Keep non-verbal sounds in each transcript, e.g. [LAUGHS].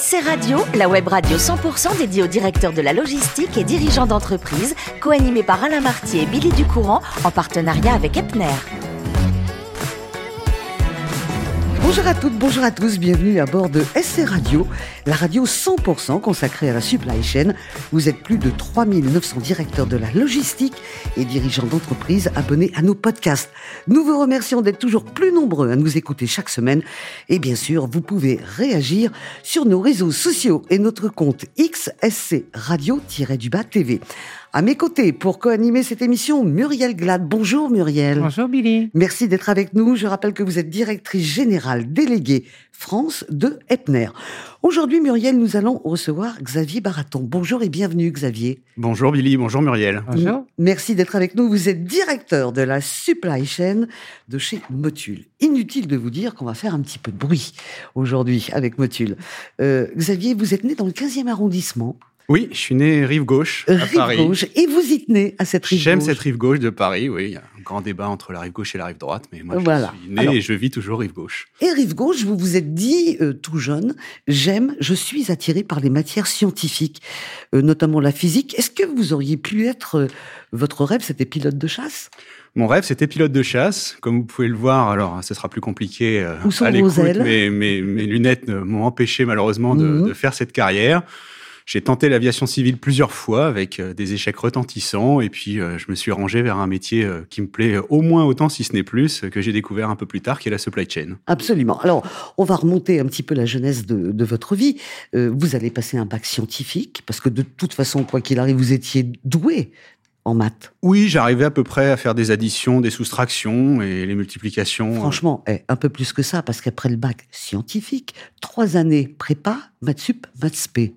SC Radio, la web radio 100% dédiée aux directeurs de la logistique et dirigeants d'entreprise, co-animée par Alain Martier et Billy Ducourant en partenariat avec Epner. Bonjour à toutes, bonjour à tous, bienvenue à bord de SC Radio, la radio 100% consacrée à la supply chain. Vous êtes plus de 3900 directeurs de la logistique et dirigeants d'entreprise abonnés à nos podcasts. Nous vous remercions d'être toujours plus nombreux à nous écouter chaque semaine. Et bien sûr, vous pouvez réagir sur nos réseaux sociaux et notre compte XSC Radio-du-Bas TV. À mes côtés, pour co-animer cette émission, Muriel Glad. Bonjour Muriel. Bonjour Billy. Merci d'être avec nous. Je rappelle que vous êtes directrice générale déléguée France de Epner. Aujourd'hui, Muriel, nous allons recevoir Xavier Baraton. Bonjour et bienvenue Xavier. Bonjour Billy, bonjour Muriel. Bonjour. Merci d'être avec nous. Vous êtes directeur de la supply chain de chez Motul. Inutile de vous dire qu'on va faire un petit peu de bruit aujourd'hui avec Motul. Euh, Xavier, vous êtes né dans le 15e arrondissement. Oui, je suis né rive gauche à rive Paris. gauche. Et vous y tenez à cette rive gauche J'aime cette rive gauche de Paris, oui. Il y a un grand débat entre la rive gauche et la rive droite, mais moi Voilà. je suis né Alors- et je vis toujours rive gauche. Et rive gauche, vous vous êtes dit euh, tout jeune, j'aime, je suis attiré par les matières scientifiques, euh, notamment la physique. Est-ce que vous auriez pu être, euh, votre rêve, c'était pilote de chasse? Mon rêve, c'était pilote de chasse. Comme vous pouvez le voir, alors ce sera plus compliqué Où sont à l'écoute, mais mes, mes lunettes m'ont empêché malheureusement de, Mhm. de faire cette carrière. J'ai tenté l'aviation civile plusieurs fois avec euh, des échecs retentissants et puis euh, je me suis rangé vers un métier euh, qui me plaît au moins autant, si ce n'est plus, que j'ai découvert un peu plus tard, qui est la supply chain. Absolument. Alors, on va remonter un petit peu la jeunesse de, de votre vie. Euh, vous allez passer un bac scientifique, parce que de toute façon, quoi qu'il arrive, vous étiez doué en maths. Oui, j'arrivais à peu près à faire des additions, des soustractions et les multiplications. Franchement, eh, un peu plus que ça, parce qu'après le bac scientifique, trois années prépa, maths sup, maths spé.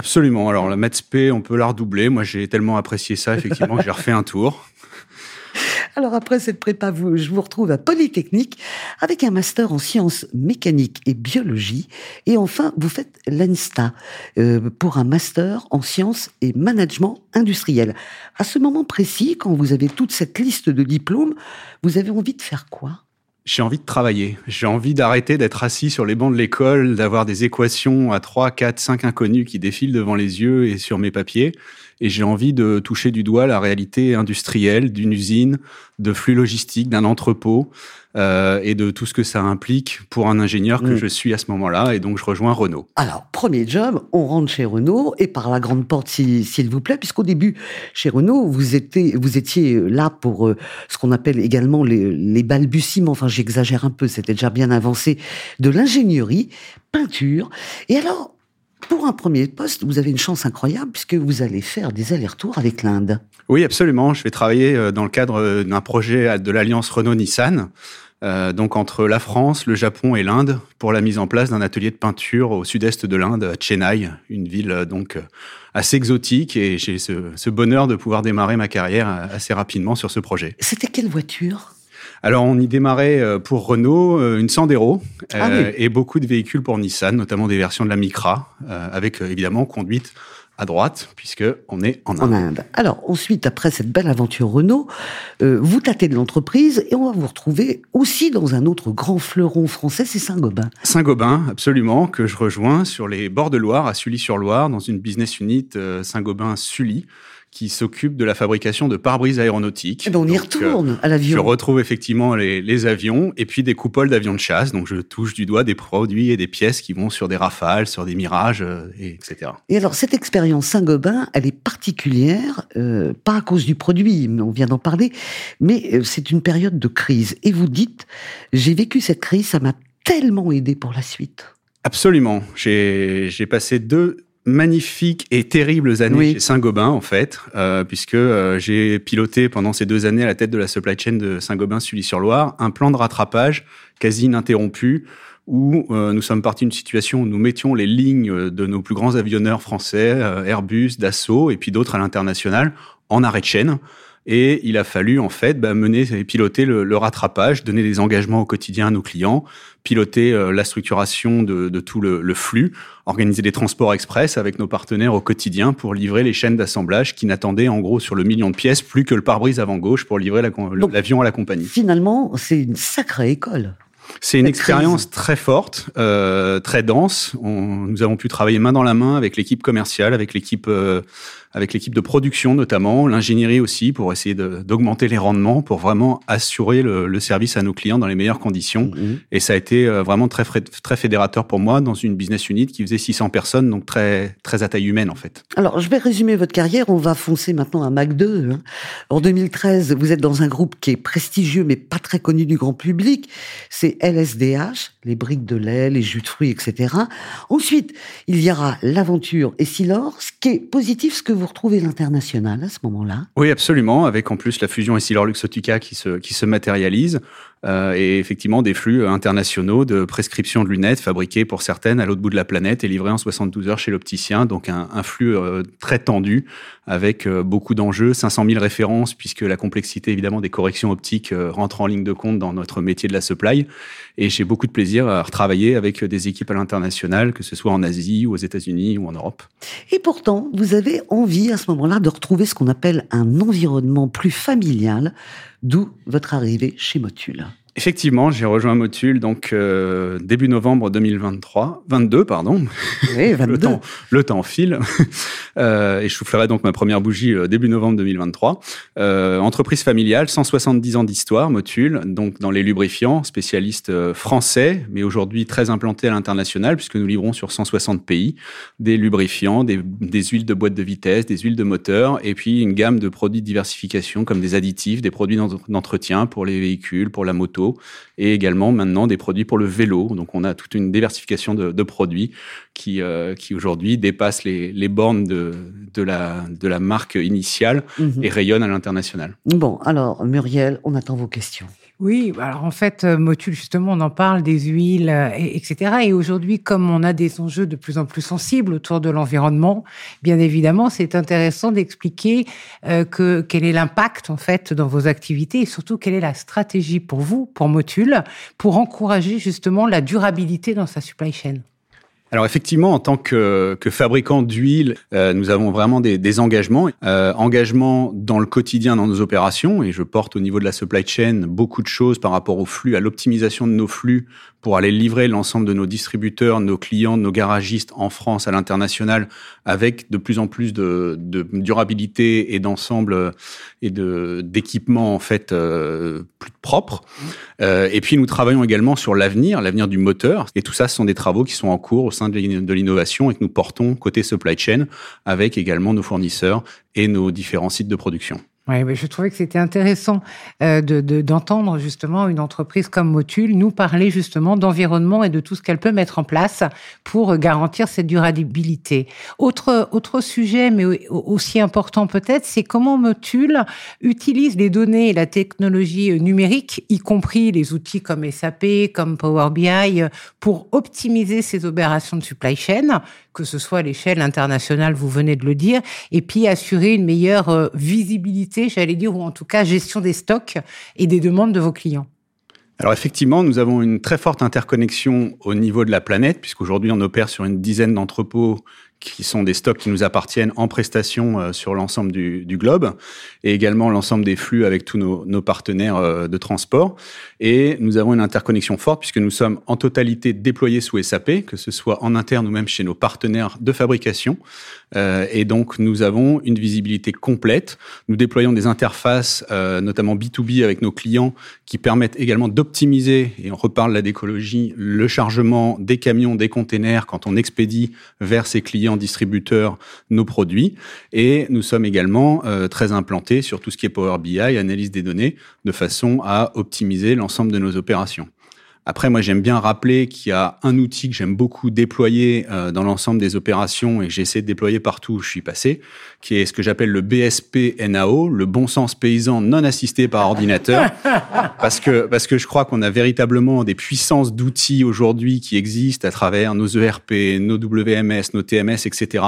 Absolument. Alors la maths P, on peut la redoubler. Moi, j'ai tellement apprécié ça, effectivement, que j'ai refait un tour. [LAUGHS] Alors après cette prépa, vous- je vous retrouve à Polytechnique avec un master en sciences mécaniques et biologie. Et enfin, vous faites l'ENSTA euh, pour un master en sciences et management industriel. À ce moment précis, quand vous avez toute cette liste de diplômes, vous avez envie de faire quoi? J'ai envie de travailler. J'ai envie d'arrêter d'être assis sur les bancs de l'école, d'avoir des équations à 3, 4, 5 inconnus qui défilent devant les yeux et sur mes papiers. Et j'ai envie de toucher du doigt la réalité industrielle d'une usine, de flux logistiques, d'un entrepôt euh, et de tout ce que ça implique pour un ingénieur que Mm. je suis à ce moment-là. Et donc, je rejoins Renault. Alors, premier job, on rentre chez Renault et par la grande porte, si- s'il vous plaît, puisqu'au début, chez Renault, vous étiez, vous étiez là pour euh, ce qu'on appelle également les, les balbutiements, enfin j'exagère un peu, c'était déjà bien avancé, de l'ingénierie, peinture. Et alors, pour un premier poste, vous avez une chance incroyable puisque vous allez faire des allers-retours avec l'Inde. Oui, absolument. Je vais travailler euh, dans le cadre euh, d'un projet de l'alliance Renault-Nissan, euh, donc entre la France, le Japon et l'Inde, pour la mise en place d'un atelier de peinture au sud-est de l'Inde, à Chennai, une ville donc assez exotique. Et j'ai ce, ce bonheur de pouvoir démarrer ma carrière assez rapidement sur ce projet. C'était quelle voiture? Alors, on y démarrait euh, pour Renault euh, une Sandero Ah euh, oui. et beaucoup de véhicules pour Nissan, notamment des versions de la Micra, euh, avec évidemment conduite à droite, puisque on est en Inde. en Inde. Alors ensuite, après cette belle aventure Renault, euh, vous tâtez de l'entreprise et on va vous retrouver aussi dans un autre grand fleuron français, c'est Saint-Gobain. Saint-Gobain, absolument, que je rejoins sur les bords de Loire, à Sully-sur-Loire, dans une business unit Saint-Gobain-Sully, qui s'occupe de la fabrication de pare-brises aéronautiques. Eh ben, on y Donc, retourne à euh, je l'avion. retrouve effectivement les, les avions et puis des coupoles d'avions de chasse. Donc, je touche du doigt des produits et des pièces qui vont sur des rafales, sur des mirages, euh, et etc. Et alors, cette expérience Saint-Gobain, elle est particulière, euh, pas à cause du produit, mais on vient d'en parler, mais euh, c'est une période de crise. Et vous dites, j'ai vécu cette crise, ça m'a tellement aidé pour la suite. Absolument. J'ai passé deux magnifiques et terribles années Oui. chez Saint-Gobain, en fait, euh, puisque euh, j'ai piloté pendant ces deux années à la tête de la supply chain de Saint-Gobain Sully-sur-Loire un plan de rattrapage quasi ininterrompu où euh, nous sommes partis d'une situation où nous mettions les lignes de nos plus grands avionneurs français, Airbus, Dassault et puis d'autres à l'international, en arrêt de chaîne. Et il a fallu en fait bah, mener et piloter le, le rattrapage, donner des engagements au quotidien à nos clients, piloter euh, la structuration de, de tout le, le flux, organiser des transports express avec nos partenaires au quotidien pour livrer les chaînes d'assemblage qui n'attendaient en gros sur le million de pièces plus que le pare-brise avant gauche pour livrer la l'avion à la compagnie. Finalement, c'est une sacrée école. C'est une expérience très forte, euh, très dense. On, nous avons pu travailler main dans la main avec l'équipe commerciale, avec l'équipe euh, avec l'équipe de production notamment, l'ingénierie aussi, pour essayer d'augmenter les rendements, pour vraiment assurer le, le, service à nos clients dans les meilleures conditions. Mhm. Et ça a été euh, vraiment très, très fédérateur pour moi dans une business unit qui faisait 600 personnes, donc très, très à taille humaine en fait. Alors, je vais résumer votre carrière. On va foncer maintenant à Mac 2. Hein. En 2013, vous êtes dans un groupe qui est prestigieux mais pas très connu du grand public. C'est LSDH, les briques de lait, les jus de fruits, etc. Ensuite, il y aura l'aventure et Silor. Ce qui est positif, ce que vous retrouvez l'international à ce moment-là? Oui, absolument, avec en plus la fusion Essilor-Luxottica qui se, qui se matérialise. Euh, et effectivement des flux internationaux de prescription de lunettes fabriquées pour certaines à l'autre bout de la planète et livrées en 72 heures chez l'opticien. Donc un, flux euh, très tendu avec euh, beaucoup d'enjeux, 500 000 références puisque la complexité évidemment des corrections optiques rentre en ligne de compte dans notre métier de la supply. Et j'ai beaucoup de plaisir à retravailler avec des équipes à l'international, que ce soit en Asie ou aux États-Unis ou en Europe. Et pourtant, vous avez envie à ce moment-là de retrouver ce qu'on appelle un environnement plus familial, d'où votre arrivée chez Motul. Effectivement, j'ai rejoint Motul donc euh, début novembre 2023, 22 pardon. Oui, 22. [LAUGHS] le temps, le temps file. [LAUGHS] euh, et je soufflerai donc ma première bougie euh, début novembre 2023. Euh, entreprise familiale, 170 ans d'histoire, Motul, donc dans les lubrifiants, spécialiste français, mais aujourd'hui très implanté à l'international puisque nous livrons sur 160 pays des lubrifiants, des, des huiles de boîte de vitesse, des huiles de moteur, et puis une gamme de produits de diversification comme des additifs, des produits d'entretien pour les véhicules, pour la moto et également maintenant des produits pour le vélo. Donc on a toute une diversification de, produits qui, euh, qui aujourd'hui dépassent les, les bornes de, de, la, de la marque initiale mhm. et rayonnent à l'international. Bon, alors Muriel, on attend vos questions. Oui, alors en fait, euh, Motul, justement, on en parle des huiles, euh, etc. Et aujourd'hui, comme on a des enjeux de plus en plus sensibles autour de l'environnement, bien évidemment, c'est intéressant d'expliquer euh, que quel est l'impact en fait dans vos activités et surtout quelle est la stratégie pour vous, pour Motul, pour encourager justement la durabilité dans sa supply chain. Alors effectivement, en tant que, que fabricant d'huile, euh, nous avons vraiment des, des engagements. Euh, engagements dans le quotidien, dans nos opérations, et je porte au niveau de la supply chain beaucoup de choses par rapport au flux, à l'optimisation de nos flux pour aller livrer l'ensemble de nos distributeurs, nos clients, nos garagistes en France, à l'international, avec de plus en plus de, de durabilité et d'ensemble et de d'équipements en fait euh, plus propres. Euh, et puis nous travaillons également sur l'avenir, l'avenir du moteur. Et tout ça, ce sont des travaux qui sont en cours au sein de l'innovation et que nous portons côté supply chain avec également nos fournisseurs et nos différents sites de production. Oui, je trouvais que c'était intéressant euh, d'entendre justement une entreprise comme Motul nous parler justement d'environnement et de tout ce qu'elle peut mettre en place pour garantir cette durabilité. Autre autre sujet, mais aussi important peut-être, c'est comment Motul utilise les données et la technologie numérique, y compris les outils comme SAP, comme Power BI, pour optimiser ses opérations de supply chain, que ce soit à l'échelle internationale, vous venez de le dire, et puis assurer une meilleure euh, visibilité, j'allais dire, ou en tout cas gestion des stocks et des demandes de vos clients. Alors effectivement, nous avons une très forte interconnexion au niveau de la planète, puisqu'aujourd'hui on opère sur une dizaine d'entrepôts qui sont des stocks qui nous appartiennent en prestation euh, sur l'ensemble du, globe, et également l'ensemble des flux avec tous nos, partenaires euh, de transport. Et nous avons une interconnexion forte puisque nous sommes en totalité déployés sous SAP, que ce soit en interne ou même chez nos partenaires de fabrication. Euh, et donc nous avons une visibilité complète. Nous déployons des interfaces, notamment B2B avec nos clients, qui permettent également d'optimiser, et on reparle là d'écologie, le chargement des camions, des containers quand on expédie vers ses clients distributeurs nos produits. Et nous sommes également euh, très implantés sur tout ce qui est Power BI, analyse des données, de façon à optimiser l'ensemble de nos opérations. Après, moi, j'aime bien rappeler qu'il y a un outil que j'aime beaucoup déployer euh, dans l'ensemble des opérations et que j'essaie de déployer partout où je suis passé, qui est ce que j'appelle le BSP NAO, le bon sens paysan non assisté par ordinateur, [LAUGHS] parce que parce que je crois qu'on a véritablement des puissances d'outils aujourd'hui qui existent à travers nos ERP, nos WMS, nos TMS, etc.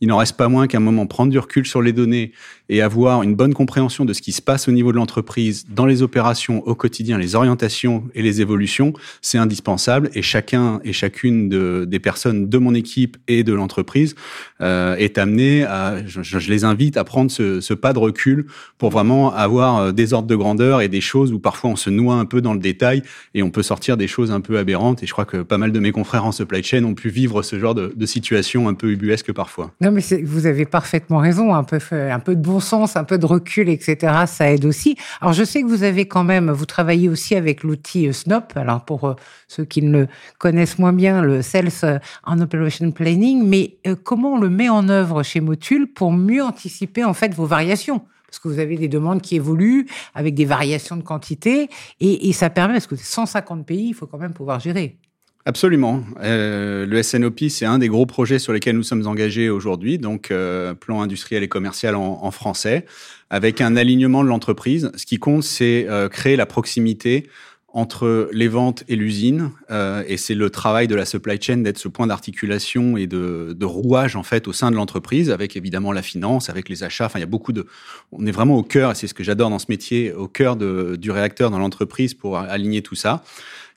Il n'en reste pas moins qu'à un moment prendre du recul sur les données et avoir une bonne compréhension de ce qui se passe au niveau de l'entreprise, dans les opérations au quotidien, les orientations et les évolutions, c'est indispensable et chacun et chacune de, des personnes de mon équipe et de l'entreprise euh, est amené à, je, les invite à prendre ce, ce, pas de recul pour vraiment avoir euh, des ordres de grandeur et des choses où parfois on se noie un peu dans le détail et on peut sortir des choses un peu aberrantes. Et je crois que pas mal de mes confrères en supply chain ont pu vivre ce genre de, de situation un peu ubuesque parfois. Non, mais vous avez parfaitement raison. Un peu, un peu de bon sens, un peu de recul, etc. Ça aide aussi. Alors, je sais que vous avez quand même, vous travaillez aussi avec l'outil euh, SNOP. Alors, pour euh, ceux qui le connaissent moins bien, le Sales en Operation Planning. Mais comment on le met en œuvre chez Motul pour mieux anticiper en fait vos variations? Parce que vous avez des demandes qui évoluent avec des variations de quantité et, ça permet parce que 150 pays, il faut quand même pouvoir gérer. Absolument. Euh, le SNOP, c'est un des gros projets sur lesquels nous sommes engagés aujourd'hui, donc euh, plan industriel et commercial en, français, avec un alignement de l'entreprise. Ce qui compte, c'est euh, créer la proximité entre les ventes et l'usine, euh, et c'est le travail de la supply chain d'être ce point d'articulation et de, de, rouage en fait au sein de l'entreprise, avec évidemment la finance, avec les achats. Enfin, il y a beaucoup de. On est vraiment au cœur, et c'est ce que j'adore dans ce métier, au cœur de, du réacteur dans l'entreprise pour aligner tout ça.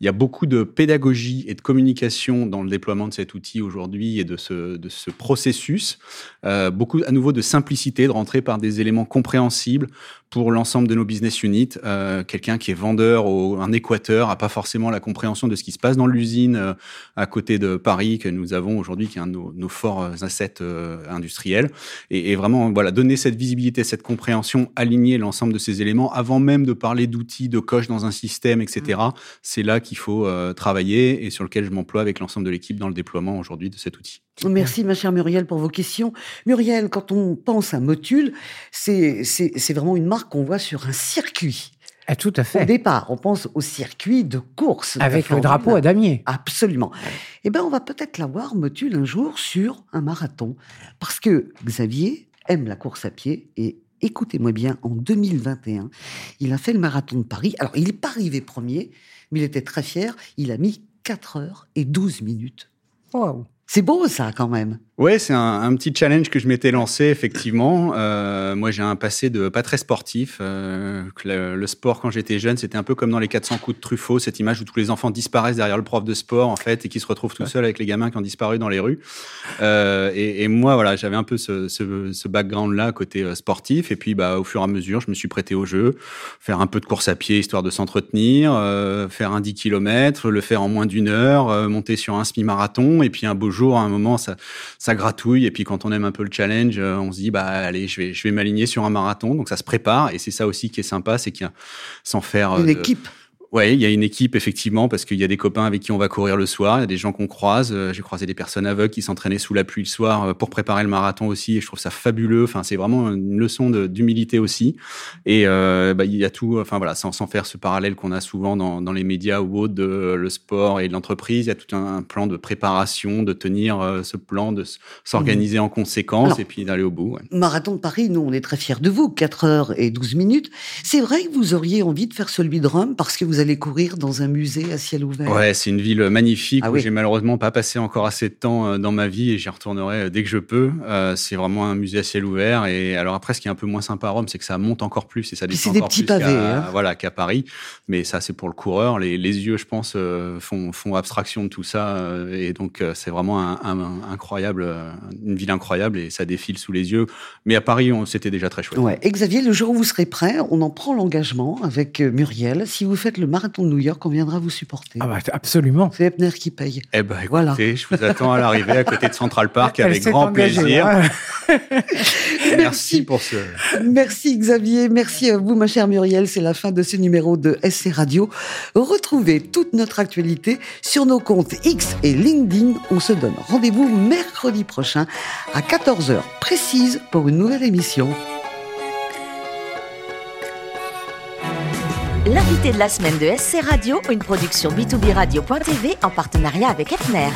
Il y a beaucoup de pédagogie et de communication dans le déploiement de cet outil aujourd'hui et de ce, de ce processus. Euh, beaucoup, à nouveau, de simplicité, de rentrer par des éléments compréhensibles pour l'ensemble de nos business units. Euh, Quelqu'un qui est vendeur au un Équateur a pas forcément la compréhension de ce qui se passe dans l'usine euh, à côté de Paris que nous avons aujourd'hui, qui est un de nos, nos forts assets euh, industriels. Et, et, vraiment, voilà, donner cette visibilité, cette compréhension, aligner l'ensemble de ces éléments avant même de parler d'outils, de coche dans un système, etc. Mmh. C'est là qu'il faut travailler et sur lequel je m'emploie avec l'ensemble de l'équipe dans le déploiement aujourd'hui de cet outil. Merci ma chère Muriel pour vos questions. Muriel, quand on pense à Motul, c'est vraiment une marque qu'on voit sur un circuit. Ah, tout à fait. Au départ, on pense au circuit de course. Avec le drapeau à damier. Absolument. Eh bien, on va peut-être la voir, Motul, un jour sur un marathon. Parce que Xavier aime la course à pied et écoutez-moi bien, en 2021, il a fait le marathon de Paris. Alors, il n'est pas arrivé premier, mais il était très fier. Il a mis 4 heures et 12 minutes. Wow. C'est beau ça quand même. Ouais, c'est un, un, petit challenge que je m'étais lancé effectivement. Euh, moi, j'ai un passé de pas très sportif. Euh, le, le, sport quand j'étais jeune, c'était un peu comme dans les 400 coups de Truffaut, cette image où tous les enfants disparaissent derrière le prof de sport en fait et qui se retrouvent tout seuls avec les gamins qui ont disparu dans les rues. Euh, et, et, moi, voilà, j'avais un peu ce, ce, ce background-là côté sportif. Et puis, bah, au fur et à mesure, je me suis prêté au jeu, faire un peu de course à pied histoire de s'entretenir, faire un 10 km, le faire en moins d'une heure, monter sur un semi-marathon. Et puis un beau jour, à un moment, ça ça gratouille. Et puis quand on aime un peu le challenge, euh, on se dit bah allez, je vais je vais m'aligner sur un marathon. Donc ça se prépare et c'est ça aussi qui est sympa, c'est qu'il y a sans faire une de, équipe. Ouais, il y a une équipe effectivement parce qu'il y a des copains avec qui on va courir le soir, il y a des gens qu'on croise. Euh, j'ai croisé des personnes aveugles qui s'entraînaient sous la pluie le soir euh, pour préparer le marathon aussi. Et je trouve ça fabuleux. Enfin, c'est vraiment une leçon d'humilité aussi. Et euh, bah, il y a tout. Enfin voilà, sans, sans faire ce parallèle qu'on a souvent dans, dans, les médias ou autres de le sport et de l'entreprise, il y a tout un, un, plan de préparation, de tenir euh, ce plan, de s'organiser mmh. en conséquence Alors, et puis d'aller au bout. Ouais. Marathon de Paris, nous on est très fiers de vous, 4 heures et 12 minutes. C'est vrai que vous auriez envie de faire celui de Rome parce que vous allez courir dans un musée à ciel ouvert. Ouais, c'est une ville magnifique ah, où oui. j'ai malheureusement pas passé encore assez de temps euh, dans ma vie et j'y retournerai euh, dès que je peux. Euh, c'est vraiment un musée à ciel ouvert et alors après ce qui est un peu moins sympa à Rome, c'est que ça monte encore plus et ça descend encore des petits plus pavés, hein. voilà qu'à Paris. Mais ça c'est pour le coureur. Les, les yeux, je pense, font, font abstraction de tout ça et donc c'est vraiment un, un, un, incroyable, une ville incroyable et ça défile sous les yeux. Mais à Paris, c'était déjà très chouette. Ouais. Et Xavier, le jour où vous serez prêt, on en prend l'engagement avec Muriel. Si vous faites le marathon de New York, on viendra vous supporter. Ah bah, absolument. C'est Epner qui paye. Eh ben, écoutez, voilà. je vous attends à l'arrivée à côté de Central Park [LAUGHS] avec grand engagée, plaisir. Ouais. [LAUGHS] Merci pour ce. Merci Xavier, merci à vous ma chère Muriel. C'est la fin de ce numéro de SC Radio. Retrouvez toute notre actualité sur nos comptes X et LinkedIn. On se donne rendez-vous mercredi prochain à 14h précise pour une nouvelle émission. L'invité de la semaine de SC Radio, une production B2B Radio.tv en partenariat avec Epner.